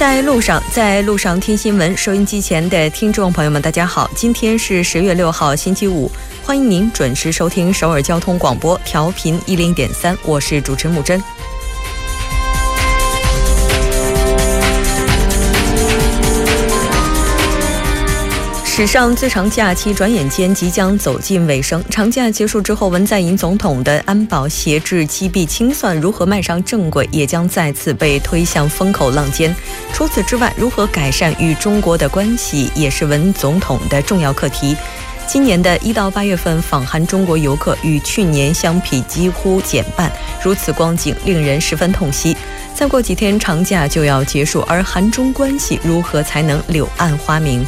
在路上，在路上听新闻。收音机前的听众朋友们，大家好，今天是十月六号，星期五，欢迎您准时收听首尔交通广播，调频一零点三，我是主持木真。史上最长假期转眼间即将走进尾声。长假结束之后，文在寅总统的安保协制击毙清算如何迈上正轨，也将再次被推向风口浪尖。除此之外，如何改善与中国的关系，也是文总统的重要课题。今年的一到八月份访韩中国游客与去年相比几乎减半，如此光景令人十分痛惜。再过几天长假就要结束，而韩中关系如何才能柳暗花明？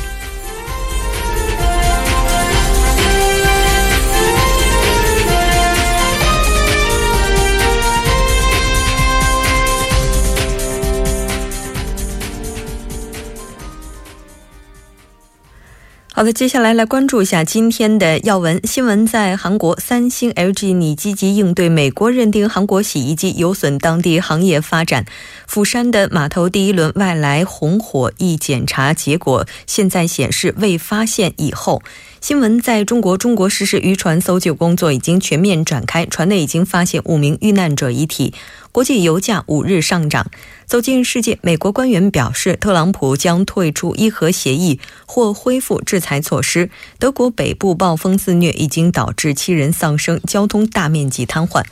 好的，接下来来关注一下今天的要闻新闻。在韩国，三星、LG 拟积极应对美国认定韩国洗衣机有损当地行业发展。釜山的码头第一轮外来红火一检查结果现在显示未发现。以后，新闻在中国，中国实施渔船搜救工作已经全面展开，船内已经发现五名遇难者遗体。国际油价五日上涨。走进世界，美国官员表示，特朗普将退出伊核协议或恢复制裁措施。德国北部暴风肆虐，已经导致七人丧生，交通大面积瘫痪。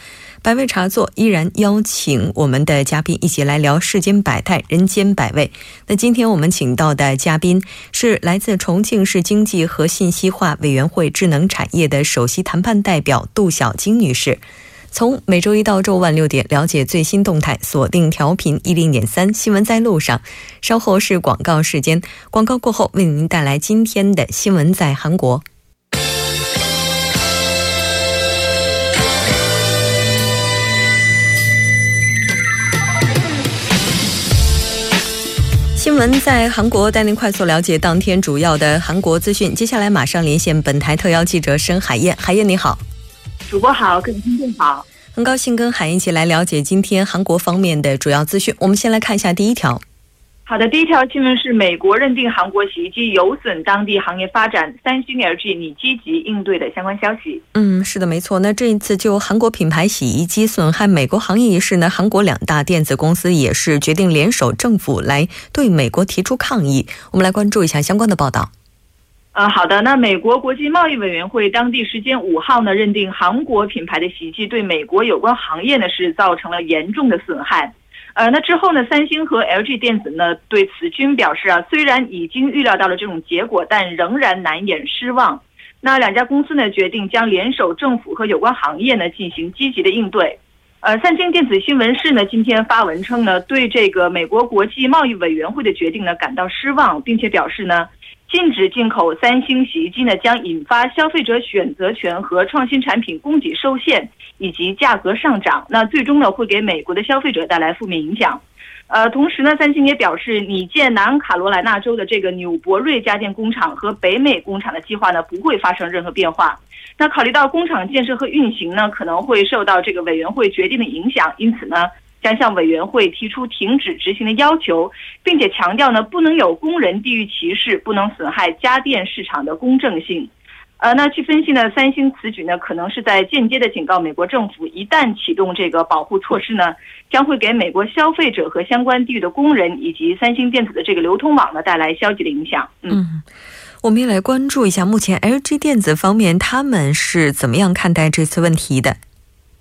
百味茶座依然邀请我们的嘉宾一起来聊世间百态、人间百味。那今天我们请到的嘉宾是来自重庆市经济和信息化委员会智能产业的首席谈判代表杜小晶女士。从每周一到周五晚六点，了解最新动态，锁定调频一零点三新闻在路上。稍后是广告时间，广告过后为您带来今天的新闻在韩国。新闻在韩国，带您快速了解当天主要的韩国资讯。接下来马上连线本台特邀记者申海燕，海燕你好。主播好，各位听众好，很高兴跟海一起来了解今天韩国方面的主要资讯。我们先来看一下第一条。好的，第一条新闻是美国认定韩国洗衣机有损当地行业发展，三星、LG 拟积极应对的相关消息。嗯，是的，没错。那这一次就韩国品牌洗衣机损害美国行业一事呢，韩国两大电子公司也是决定联手政府来对美国提出抗议。我们来关注一下相关的报道。呃，好的。那美国国际贸易委员会当地时间五号呢，认定韩国品牌的袭击对美国有关行业呢是造成了严重的损害。呃，那之后呢，三星和 LG 电子呢对此均表示啊，虽然已经预料到了这种结果，但仍然难掩失望。那两家公司呢决定将联手政府和有关行业呢进行积极的应对。呃，三星电子新闻室呢今天发文称呢，对这个美国国际贸易委员会的决定呢感到失望，并且表示呢。禁止进口三星洗衣机呢，将引发消费者选择权和创新产品供给受限以及价格上涨。那最终呢，会给美国的消费者带来负面影响。呃，同时呢，三星也表示，拟建南卡罗来纳州的这个纽博瑞家电工厂和北美工厂的计划呢，不会发生任何变化。那考虑到工厂建设和运行呢，可能会受到这个委员会决定的影响，因此呢。将向委员会提出停止执行的要求，并且强调呢，不能有工人地域歧视，不能损害家电市场的公正性。呃，那去分析呢，三星此举呢，可能是在间接的警告美国政府，一旦启动这个保护措施呢，将会给美国消费者和相关地域的工人以及三星电子的这个流通网呢带来消极的影响。嗯，我们也来关注一下，目前 LG 电子方面他们是怎么样看待这次问题的？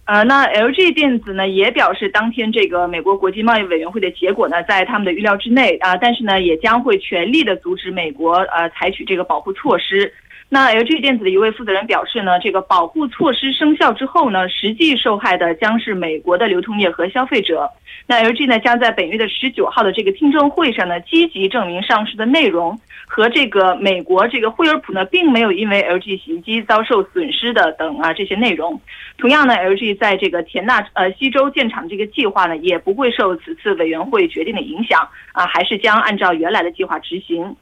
呃，那 LG 电子呢也表示，当天这个美国国际贸易委员会的结果呢，在他们的预料之内啊，但是呢，也将会全力的阻止美国呃采取这个保护措施。那 LG 电子的一位负责人表示呢，这个保护措施生效之后呢，实际受害的将是美国的流通业和消费者。那 LG 呢将在本月的十九号的这个听证会上呢，积极证明上市的内容和这个美国这个惠而浦呢，并没有因为 LG 洗衣机遭受损失的等啊这些内容。同样呢，LG 在这个田纳呃西州建厂这个计划呢，也不会受此次委员会决定的影响啊，还是将按照原来的计划执行。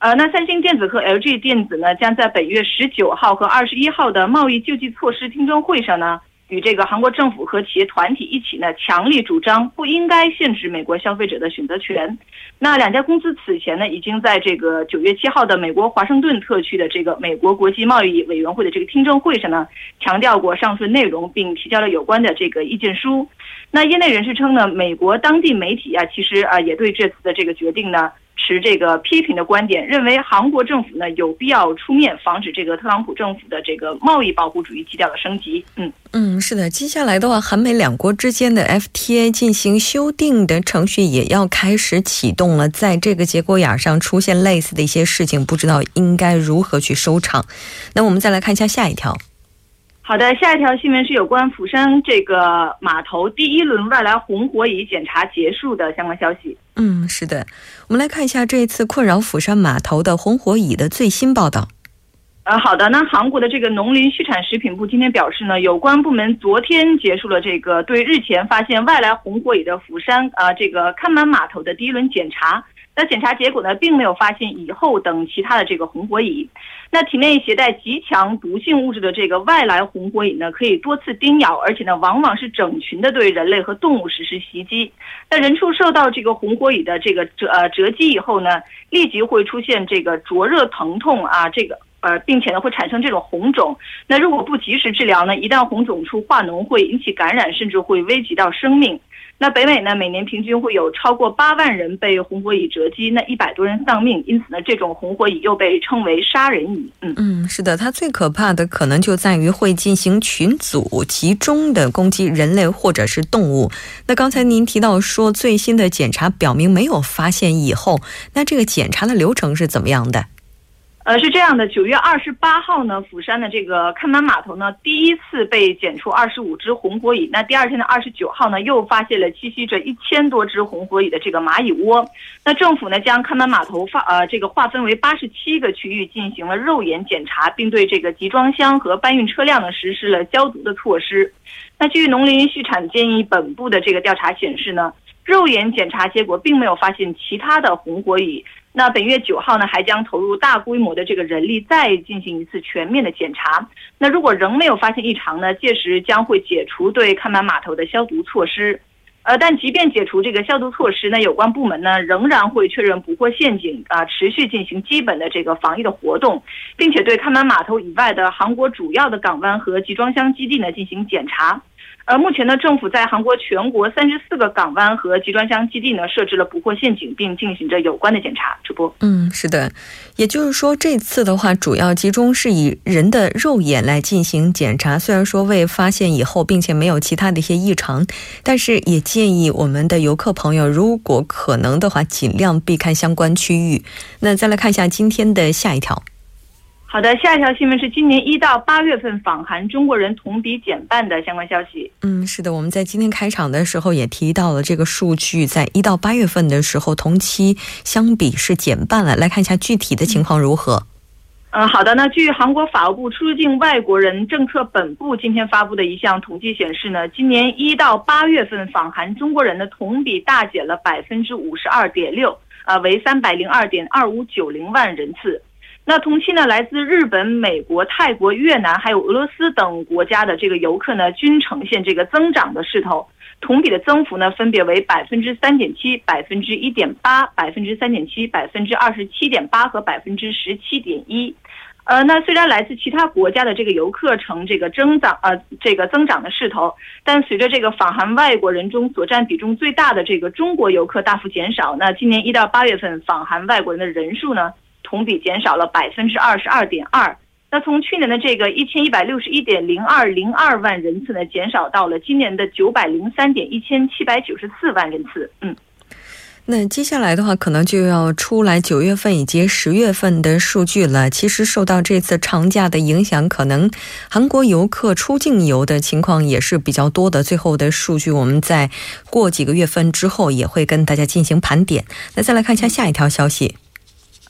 呃，那三星电子和 LG 电子呢，将在本月十九号和二十一号的贸易救济措施听证会上呢，与这个韩国政府和企业团体一起呢，强力主张不应该限制美国消费者的选择权。那两家公司此前呢，已经在这个九月七号的美国华盛顿特区的这个美国国际贸易委员会的这个听证会上呢，强调过上述内容，并提交了有关的这个意见书。那业内人士称呢，美国当地媒体啊，其实啊也对这次的这个决定呢。持这个批评的观点，认为韩国政府呢有必要出面防止这个特朗普政府的这个贸易保护主义基调的升级。嗯嗯，是的，接下来的话，韩美两国之间的 FTA 进行修订的程序也要开始启动了。在这个节骨眼上出现类似的一些事情，不知道应该如何去收场。那我们再来看一下下一条。好的，下一条新闻是有关釜山这个码头第一轮外来红火蚁检查结束的相关消息。嗯，是的，我们来看一下这一次困扰釜山码头的红火蚁的最新报道。呃，好的，那韩国的这个农林畜产食品部今天表示呢，有关部门昨天结束了这个对日前发现外来红火蚁的釜山啊这个看门码头的第一轮检查。那检查结果呢，并没有发现蚁后等其他的这个红火蚁。那体内携带极强毒性物质的这个外来红火蚁呢，可以多次叮咬，而且呢，往往是整群的对人类和动物实施袭击。那人畜受到这个红火蚁的这个折呃折击以后呢，立即会出现这个灼热疼痛啊，这个呃，并且呢会产生这种红肿。那如果不及时治疗呢，一旦红肿处化脓，会引起感染，甚至会危及到生命。那北美呢，每年平均会有超过八万人被红火蚁蛰击，那一百多人丧命。因此呢，这种红火蚁又被称为杀人蚁。嗯嗯，是的，它最可怕的可能就在于会进行群组集中的攻击人类或者是动物。那刚才您提到说最新的检查表明没有发现蚁后，那这个检查的流程是怎么样的？呃，是这样的，九月二十八号呢，釜山的这个看门码头呢，第一次被检出二十五只红火蚁。那第二天的二十九号呢，又发现了栖息着一千多只红火蚁的这个蚂蚁窝。那政府呢，将看门码头划呃这个划分为八十七个区域进行了肉眼检查，并对这个集装箱和搬运车辆呢实施了消毒的措施。那据农林畜产建议本部的这个调查显示呢，肉眼检查结果并没有发现其他的红火蚁。那本月九号呢，还将投入大规模的这个人力再进行一次全面的检查。那如果仍没有发现异常呢，届时将会解除对看门码头的消毒措施。呃，但即便解除这个消毒措施，那有关部门呢仍然会确认捕获陷阱啊，持续进行基本的这个防疫的活动，并且对看门码头以外的韩国主要的港湾和集装箱基地呢进行检查。而目前呢，政府在韩国全国三十四个港湾和集装箱基地呢设置了捕获陷阱，并进行着有关的检查。主播，嗯，是的，也就是说，这次的话主要集中是以人的肉眼来进行检查。虽然说未发现以后，并且没有其他的一些异常，但是也建议我们的游客朋友，如果可能的话，尽量避开相关区域。那再来看一下今天的下一条。好的，下一条新闻是今年一到八月份访韩中国人同比减半的相关消息。嗯，是的，我们在今天开场的时候也提到了这个数据，在一到八月份的时候，同期相比是减半了。来看一下具体的情况如何。嗯，好的。那据韩国法务部出入境外国人政策本部今天发布的一项统计显示呢，今年一到八月份访韩中国人的同比大减了百分之五十二点六，啊，为三百零二点二五九零万人次。那同期呢，来自日本、美国、泰国、越南还有俄罗斯等国家的这个游客呢，均呈现这个增长的势头，同比的增幅呢，分别为百分之三点七、百分之一点八、百分之三点七、百分之二十七点八和百分之十七点一。呃，那虽然来自其他国家的这个游客呈这个增长呃这个增长的势头，但随着这个访韩外国人中所占比重最大的这个中国游客大幅减少，那今年一到八月份访韩外国人的人数呢？同比减少了百分之二十二点二，那从去年的这个一千一百六十一点零二零二万人次呢，减少到了今年的九百零三点一千七百九十四万人次。嗯，那接下来的话，可能就要出来九月份以及十月份的数据了。其实受到这次长假的影响，可能韩国游客出境游的情况也是比较多的。最后的数据，我们在过几个月份之后也会跟大家进行盘点。那再来看一下下一条消息。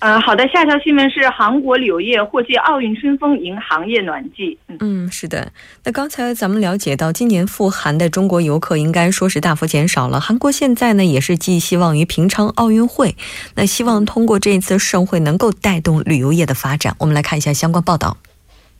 呃，好的，下条新闻是韩国旅游业获借奥运春风迎行业暖季。嗯，是的。那刚才咱们了解到，今年赴韩的中国游客应该说是大幅减少了。韩国现在呢，也是寄希望于平昌奥运会，那希望通过这一次盛会能够带动旅游业的发展。我们来看一下相关报道。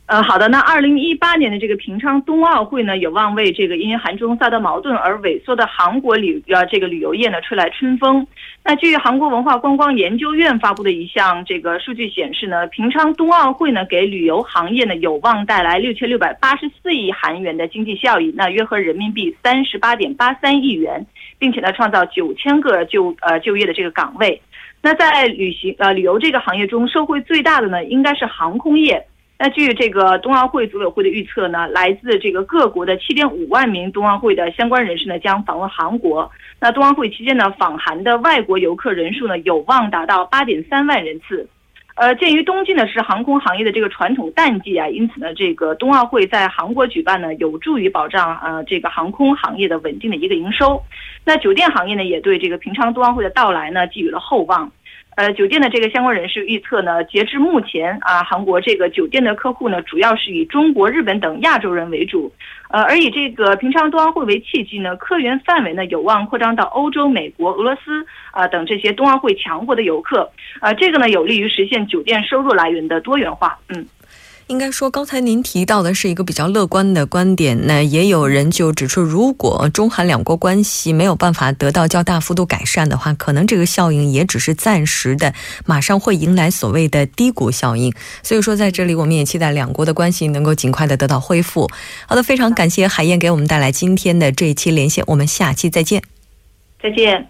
呃，好的。那二零一八年的这个平昌冬奥会呢，有望为这个因韩中萨德矛盾而萎缩的韩国旅呃这个旅游业呢吹来春风。那据韩国文化观光研究院发布的一项这个数据显示呢，平昌冬奥会呢给旅游行业呢有望带来六千六百八十四亿韩元的经济效益，那约合人民币三十八点八三亿元，并且呢创造九千个就呃就业的这个岗位。那在旅行呃旅游这个行业中，受惠最大的呢应该是航空业。那据这个冬奥会组委会的预测呢，来自这个各国的七点五万名冬奥会的相关人士呢将访问韩国。那冬奥会期间呢，访韩的外国游客人数呢有望达到八点三万人次。呃，鉴于冬季呢是航空行业的这个传统淡季啊，因此呢，这个冬奥会在韩国举办呢，有助于保障呃这个航空行业的稳定的一个营收。那酒店行业呢，也对这个平昌冬奥会的到来呢寄予了厚望。呃，酒店的这个相关人士预测呢，截至目前啊，韩国这个酒店的客户呢，主要是以中国、日本等亚洲人为主，呃，而以这个平昌冬奥会为契机呢，客源范围呢有望扩张到欧洲、美国、俄罗斯啊等这些冬奥会强国的游客，啊，这个呢有利于实现酒店收入来源的多元化，嗯。应该说，刚才您提到的是一个比较乐观的观点。那也有人就指出，如果中韩两国关系没有办法得到较大幅度改善的话，可能这个效应也只是暂时的，马上会迎来所谓的低谷效应。所以说，在这里我们也期待两国的关系能够尽快的得到恢复。好的，非常感谢海燕给我们带来今天的这一期连线，我们下期再见。再见。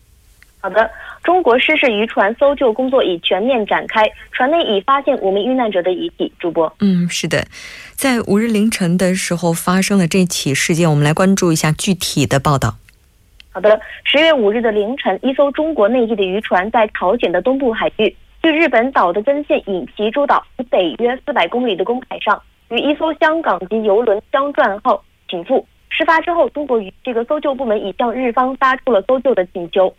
好的，中国失事渔船搜救工作已全面展开，船内已发现五名遇难者的遗体。主播，嗯，是的，在五日凌晨的时候发生了这起事件，我们来关注一下具体的报道。好的，十月五日的凌晨，一艘中国内地的渔船在朝鲜的东部海域，距日本岛的根县隐岐诸岛以北约四百公里的公海上，与一艘香港籍游轮相撞后倾覆。事发之后，中国与这个搜救部门已向日方发出了搜救的请求。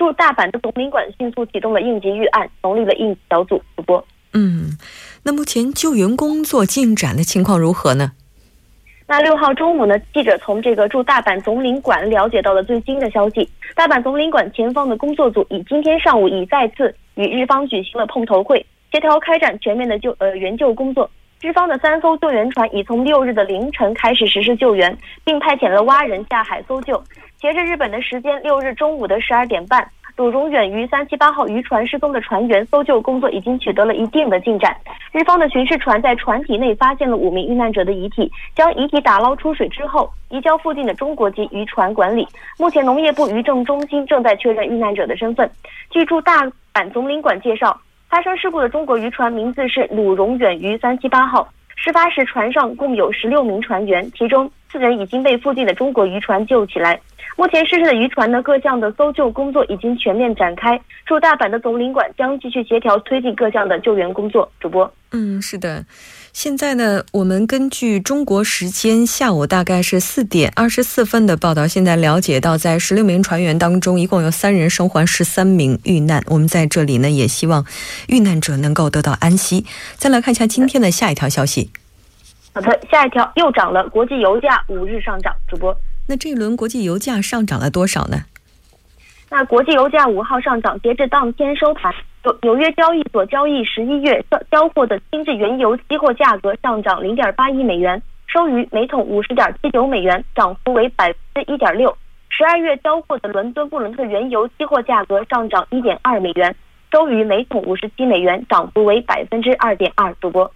驻大阪的总领馆迅速启动了应急预案，成立了应急小组。主播，嗯，那目前救援工作进展的情况如何呢？那六号中午呢，记者从这个驻大阪总领馆了解到了最新的消息。大阪总领馆前方的工作组已今天上午已再次与日方举行了碰头会，协调开展全面的救呃援救工作。日方的三艘救援船已从六日的凌晨开始实施救援，并派遣了蛙人下海搜救。截至日本的时间六日中午的十二点半，鲁荣远于三七八号渔船失踪的船员搜救工作已经取得了一定的进展。日方的巡视船在船体内发现了五名遇难者的遗体，将遗体打捞出水之后，移交附近的中国籍渔船管理。目前，农业部渔政中心正在确认遇难者的身份。据驻大阪总领馆介绍，发生事故的中国渔船名字是鲁荣远于三七八号。事发时，船上共有十六名船员，其中四人已经被附近的中国渔船救起来。目前失事的渔船呢，各项的搜救工作已经全面展开。驻大阪的总领馆将继续协调推进各项的救援工作。主播，嗯，是的。现在呢，我们根据中国时间下午大概是四点二十四分的报道，现在了解到，在十六名船员当中，一共有三人生还，十三名遇难。我们在这里呢，也希望遇难者能够得到安息。再来看一下今天的下一条消息。好的，下一条又涨了，国际油价五日上涨。主播。那这一轮国际油价上涨了多少呢？那国际油价五号上涨，截至当天收盘，纽纽约交易所交易十一月交交货的精制原油期货价格上涨零点八一美元，收于每桶五十点七九美元，涨幅为百分之一点六。十二月交货的伦敦布伦特原油期货价格上涨一点二美元，收于每桶五十七美元，涨幅为百分之二点二。主播。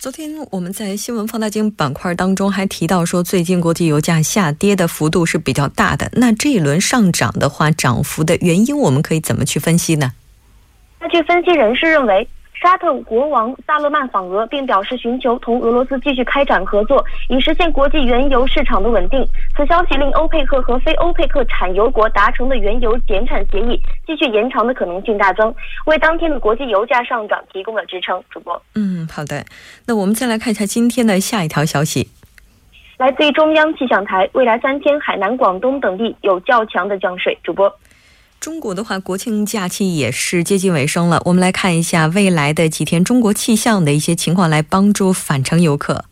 昨天我们在新闻放大镜板块当中还提到说，最近国际油价下跌的幅度是比较大的。那这一轮上涨的话，涨幅的原因我们可以怎么去分析呢？那据分析人士认为，沙特国王萨勒曼访俄，并表示寻求同俄罗斯继续开展合作，以实现国际原油市场的稳定。此消息令欧佩克和非欧佩克产油国达成的原油减产协议继续延长的可能性大增，为当天的国际油价上涨提供了支撑。主播，嗯，好的。那我们再来看一下今天的下一条消息，来自于中央气象台，未来三天海南、广东等地有较强的降水。主播。中国的话，国庆假期也是接近尾声了。我们来看一下未来的几天中国气象的一些情况，来帮助返程游客。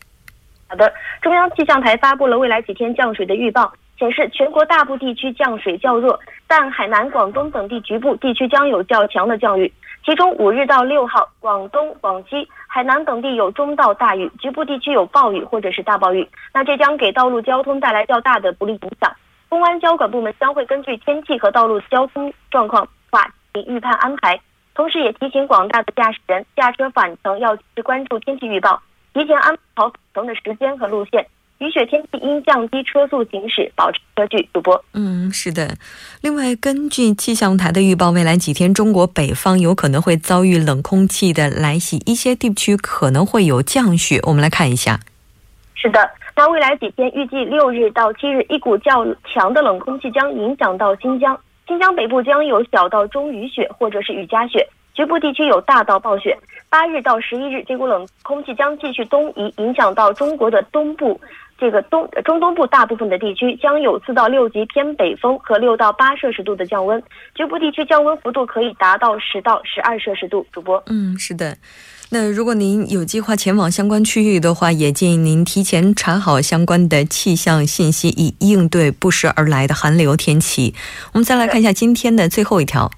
好的，中央气象台发布了未来几天降水的预报，显示全国大部地区降水较弱，但海南、广东等地局部地区将有较强的降雨。其中五日到六号，广东、广西、海南等地有中到大雨，局部地区有暴雨或者是大暴雨。那这将给道路交通带来较大的不利影响。公安交管部门将会根据天气和道路交通状况化预判安排，同时也提醒广大的驾驶人，驾车返程要及时关注天气预报，提前安排好返程的时间和路线。雨雪天气应降低车速行驶，保持车距。主播，嗯，是的。另外，根据气象台的预报，未来几天中国北方有可能会遭遇冷空气的来袭，一些地区可能会有降雪。我们来看一下。是的。那未来几天，预计六日到七日，一股较强的冷空气将影响到新疆，新疆北部将有小到中雨雪或者是雨夹雪，局部地区有大到暴雪。八日到十一日，这股冷空气将继续东移，影响到中国的东部，这个东中东部大部分的地区将有四到六级偏北风和六到八摄氏度的降温，局部地区降温幅度可以达到十到十二摄氏度。主播，嗯，是的。那如果您有计划前往相关区域的话，也建议您提前查好相关的气象信息，以应对不时而来的寒流天气。我们再来看一下今天的最后一条。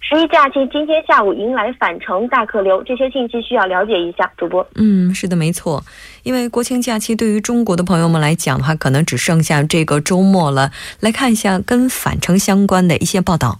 十一假期今天下午迎来返程大客流，这些信息需要了解一下。主播，嗯，是的，没错。因为国庆假期对于中国的朋友们来讲的话，可能只剩下这个周末了。来看一下跟返程相关的一些报道。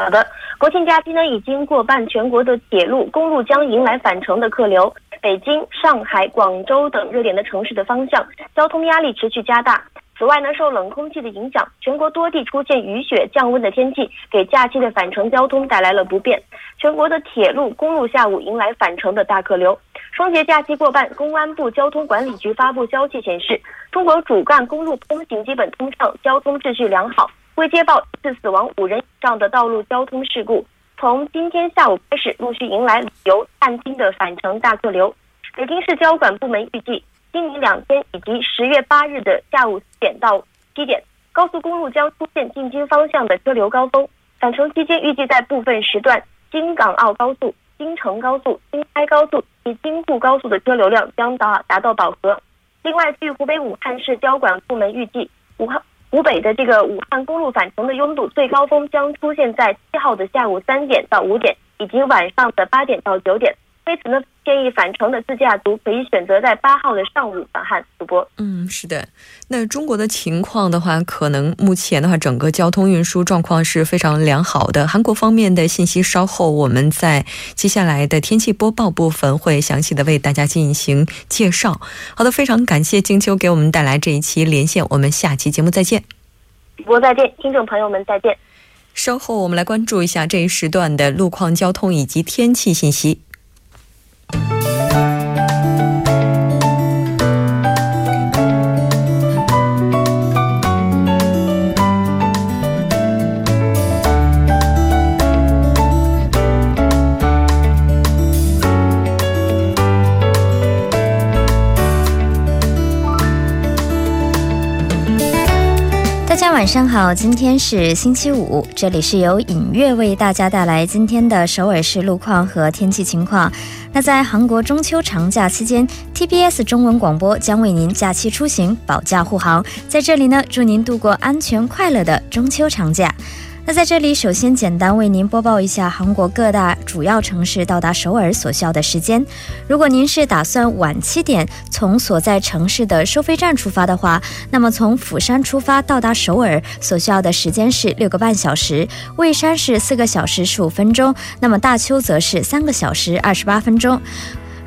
好的。国庆假期呢，已经过半，全国的铁路、公路将迎来返程的客流。北京、上海、广州等热点的城市的方向，交通压力持续加大。此外呢，受冷空气的影响，全国多地出现雨雪降温的天气，给假期的返程交通带来了不便。全国的铁路、公路下午迎来返程的大客流。双节假期过半，公安部交通管理局发布消息显示，中国主干公路通行基本通畅，交通秩序良好。未接报一次死亡五人以上的道路交通事故，从今天下午开始陆续迎来旅游探亲的返程大客流。北京市交管部门预计，今明两天以及十月八日的下午四点到七点，高速公路将出现进京方向的车流高峰。返程期间，预计在部分时段，京港澳高速、京承高速、京开高速及京沪高速的车流量将达达到饱和。另外，据湖北武汉市交管部门预计，武汉。湖北的这个武汉公路返程的拥堵最高峰将出现在七号的下午三点到五点，以及晚上的八点到九点。为此呢，建议返程的自驾族可以选择在八号的上午返汉。主播，嗯，是的。那中国的情况的话，可能目前的话，整个交通运输状况是非常良好的。韩国方面的信息，稍后我们在接下来的天气播报部分会详细的为大家进行介绍。好的，非常感谢金秋给我们带来这一期连线，我们下期节目再见。主播再见，听众朋友们再见。稍后我们来关注一下这一时段的路况、交通以及天气信息。晚上好，今天是星期五，这里是由影月为大家带来今天的首尔市路况和天气情况。那在韩国中秋长假期间，TBS 中文广播将为您假期出行保驾护航，在这里呢，祝您度过安全快乐的中秋长假。那在这里，首先简单为您播报一下韩国各大主要城市到达首尔所需要的时间。如果您是打算晚七点从所在城市的收费站出发的话，那么从釜山出发到达首尔所需要的时间是六个半小时，蔚山是四个小时十五分钟，那么大邱则是三个小时二十八分钟。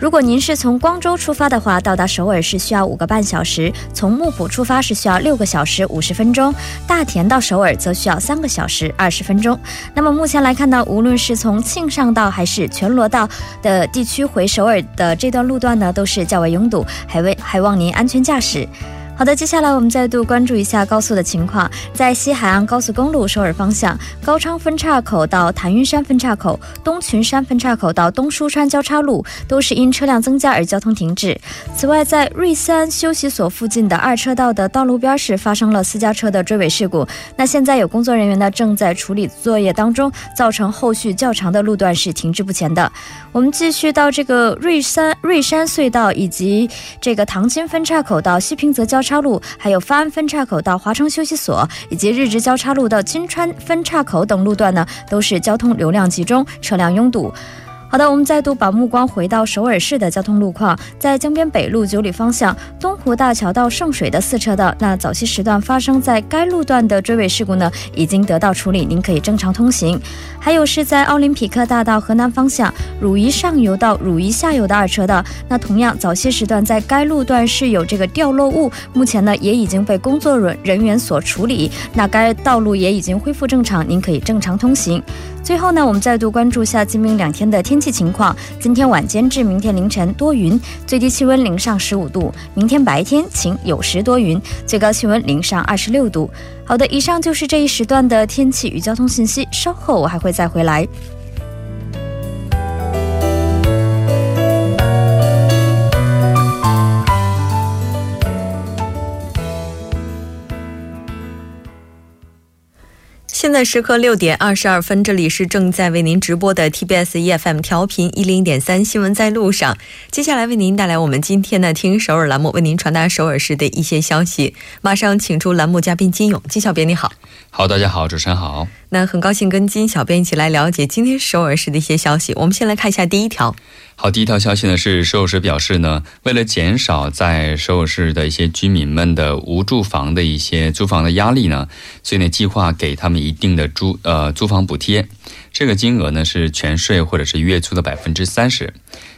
如果您是从光州出发的话，到达首尔是需要五个半小时；从木浦出发是需要六个小时五十分钟；大田到首尔则需要三个小时二十分钟。那么目前来看呢，无论是从庆尚道还是全罗道的地区回首尔的这段路段呢，都是较为拥堵，还为还望您安全驾驶。好的，接下来我们再度关注一下高速的情况。在西海岸高速公路首尔方向，高昌分岔口到潭云山分岔口、东群山分岔口到东舒川交叉路都是因车辆增加而交通停滞。此外，在瑞三休息所附近的二车道的道路边是发生了私家车的追尾事故。那现在有工作人员呢正在处理作业当中，造成后续较长的路段是停滞不前的。我们继续到这个瑞山瑞山隧道以及这个唐津分岔口到西平泽交。叉路，还有发安分岔口到华城休息所，以及日直交叉路到金川分岔口等路段呢，都是交通流量集中，车辆拥堵。好的，我们再度把目光回到首尔市的交通路况，在江边北路九里方向东湖大桥到圣水的四车道，那早期时段发生在该路段的追尾事故呢，已经得到处理，您可以正常通行。还有是在奥林匹克大道河南方向汝矣上游到汝矣下游的二车道，那同样早些时段在该路段是有这个掉落物，目前呢也已经被工作人人员所处理，那该道路也已经恢复正常，您可以正常通行。最后呢，我们再度关注下今明两天的天气情况。今天晚间至明天凌晨多云，最低气温零上十五度；明天白天晴，有时多云，最高气温零上二十六度。好的，以上就是这一时段的天气与交通信息。稍后我还会再回来。现在时刻六点二十二分，这里是正在为您直播的 TBS EFM 调频一零点三新闻在路上。接下来为您带来我们今天的听首尔栏目，为您传达首尔市的一些消息。马上请出栏目嘉宾金勇，金小编你好。好，大家好，主持人好。那很高兴跟金小编一起来了解今天首尔市的一些消息。我们先来看一下第一条。好，第一条消息呢是首尔市表示呢，为了减少在首尔市的一些居民们的无住房的一些租房的压力呢，所以呢计划给他们一定的租呃租房补贴，这个金额呢是全税或者是月租的百分之三十。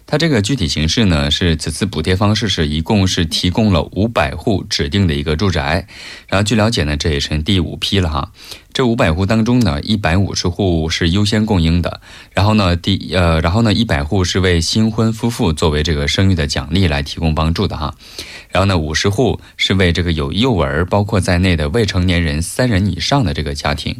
它这个具体形式呢是此次补贴方式是一共是提供了五百户指定的一个住宅，然后据了解呢这也是第五批了哈。这五百户当中呢，一百五十户是优先供应的，然后呢，第呃，然后呢，一百户是为新婚夫妇作为这个生育的奖励来提供帮助的哈，然后呢，五十户是为这个有幼儿包括在内的未成年人三人以上的这个家庭。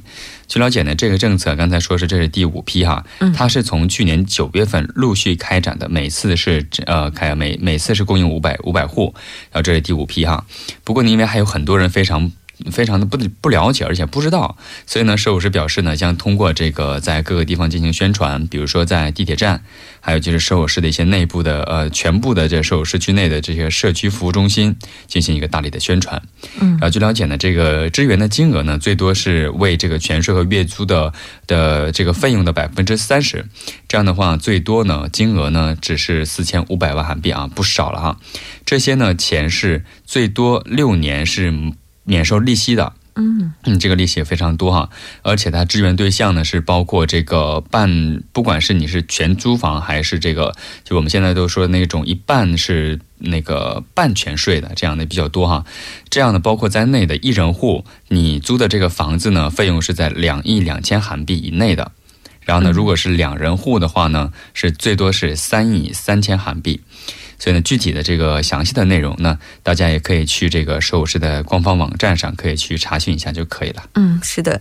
据了解呢，这个政策刚才说是这是第五批哈，它是从去年九月份陆续开展的，每次是呃开每每次是供应五百五百户，然后这是第五批哈。不过呢，因为还有很多人非常。非常的不不了解，而且不知道，所以呢，首尔市表示呢，将通过这个在各个地方进行宣传，比如说在地铁站，还有就是首尔市的一些内部的呃全部的这首尔市区内的这些社区服务中心进行一个大力的宣传。嗯，然后据了解呢，这个支援的金额呢，最多是为这个全税和月租的的这个费用的百分之三十，这样的话，最多呢金额呢只是四千五百万韩币啊，不少了哈。这些呢钱是最多六年是。免收利息的，嗯。嗯，这个利息也非常多哈，而且它支援对象呢是包括这个半，不管是你是全租房还是这个，就我们现在都说那种一半是那个半全税的这样的比较多哈，这样的包括在内的一人户，你租的这个房子呢，费用是在两亿两千韩币以内的，然后呢，如果是两人户的话呢，是最多是三亿三千韩币。所以呢，具体的这个详细的内容呢，大家也可以去这个首饰的官方网站上可以去查询一下就可以了。嗯，是的。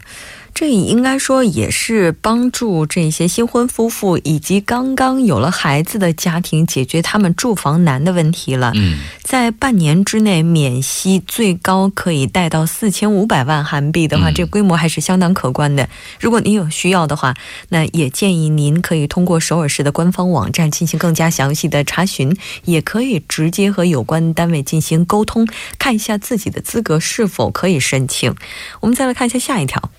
这应该说也是帮助这些新婚夫妇以及刚刚有了孩子的家庭解决他们住房难的问题了。嗯，在半年之内免息，最高可以贷到四千五百万韩币的话，这规模还是相当可观的。如果您有需要的话，那也建议您可以通过首尔市的官方网站进行更加详细的查询，也可以直接和有关单位进行沟通，看一下自己的资格是否可以申请。我们再来看一下下一条。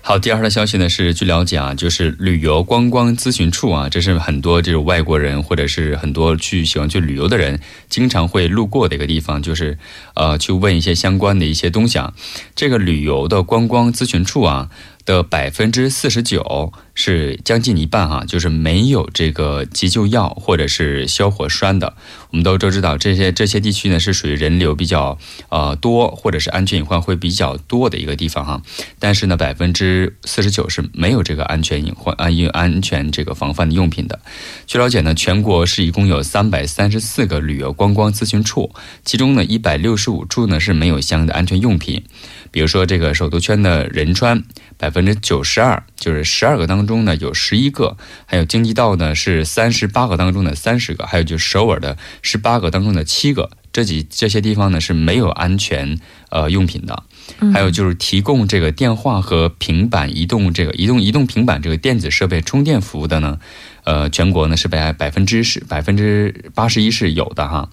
好，第二条消息呢是，据了解啊，就是旅游观光咨询处啊，这是很多这种外国人或者是很多去喜欢去旅游的人经常会路过的一个地方，就是呃去问一些相关的一些东西啊。这个旅游的观光咨询处啊。的百分之四十九是将近一半哈，就是没有这个急救药或者是消火栓的。我们都都知道，这些这些地区呢是属于人流比较呃多，或者是安全隐患会比较多的一个地方哈。但是呢，百分之四十九是没有这个安全隐患安安全这个防范的用品的。据了解呢，全国是一共有三百三十四个旅游观光咨询处，其中呢一百六十五处呢是没有相应的安全用品。比如说这个首都圈的仁川，百分之九十二，就是十二个当中呢有十一个；还有京畿道呢是三十八个当中的三十个；还有就是首尔的十八个当中的七个。这几这些地方呢是没有安全呃用品的。还有就是提供这个电话和平板移动这个移动移动平板这个电子设备充电服务的呢，呃，全国呢是百百分之十百分之八十一是有的哈。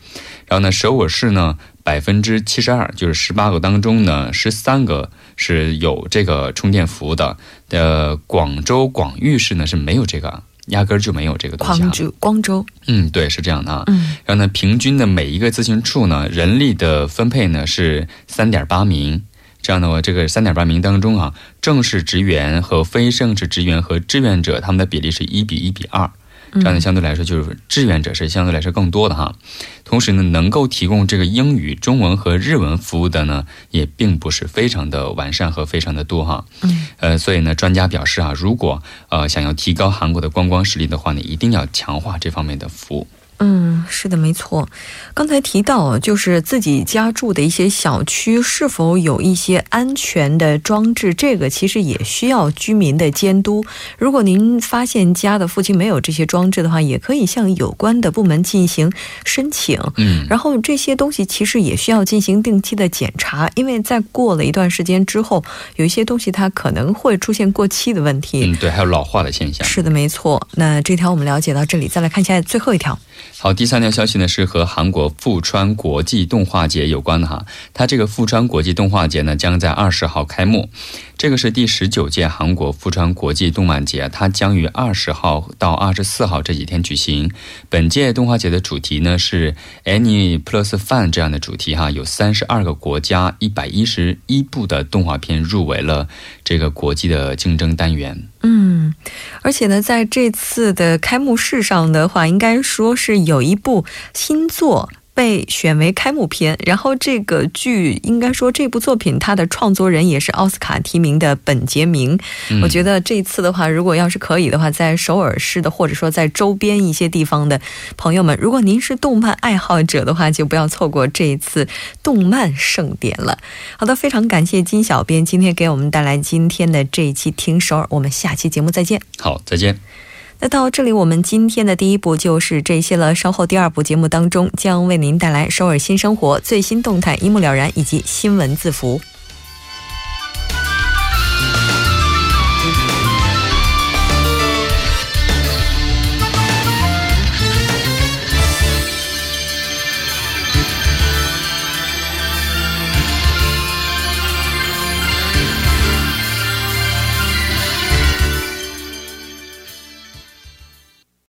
然后呢，首尔市呢。百分之七十二，就是十八个当中呢，十三个是有这个充电服务的。的广州广域市呢是没有这个，压根儿就没有这个东西。啊广州，广州，嗯，对，是这样的啊。嗯，然后呢，平均的每一个咨询处呢，人力的分配呢是三点八名。这样的话，这个三点八名当中啊，正式职员和非正式职员和志愿者，他们的比例是一比一比二。这样的相对来说，就是志愿者是相对来说更多的哈。同时呢，能够提供这个英语、中文和日文服务的呢，也并不是非常的完善和非常的多哈。嗯。呃，所以呢，专家表示啊，如果呃想要提高韩国的观光实力的话呢，一定要强化这方面的服务。嗯，是的，没错。刚才提到，就是自己家住的一些小区是否有一些安全的装置，这个其实也需要居民的监督。如果您发现家的附近没有这些装置的话，也可以向有关的部门进行申请。嗯，然后这些东西其实也需要进行定期的检查，因为在过了一段时间之后，有一些东西它可能会出现过期的问题。嗯，对，还有老化的现象。是的，没错。那这条我们了解到这里，再来看一下最后一条。好，第三条消息呢是和韩国富川国际动画节有关的哈。它这个富川国际动画节呢将在二十号开幕，这个是第十九届韩国富川国际动漫节，它将于二十号到二十四号这几天举行。本届动画节的主题呢是 Any Plus Fun 这样的主题哈，有三十二个国家一百一十一部的动画片入围了这个国际的竞争单元。嗯，而且呢，在这次的开幕式上的话，应该说是有一部新作。被选为开幕片，然后这个剧应该说这部作品它的创作人也是奥斯卡提名的本杰明。我觉得这次的话，如果要是可以的话，在首尔市的或者说在周边一些地方的朋友们，如果您是动漫爱好者的话，就不要错过这一次动漫盛典了。好的，非常感谢金小编今天给我们带来今天的这一期听首尔，我们下期节目再见。好，再见。那到这里，我们今天的第一部就是这些了。稍后第二部节目当中，将为您带来首尔新生活最新动态，一目了然以及新闻字符。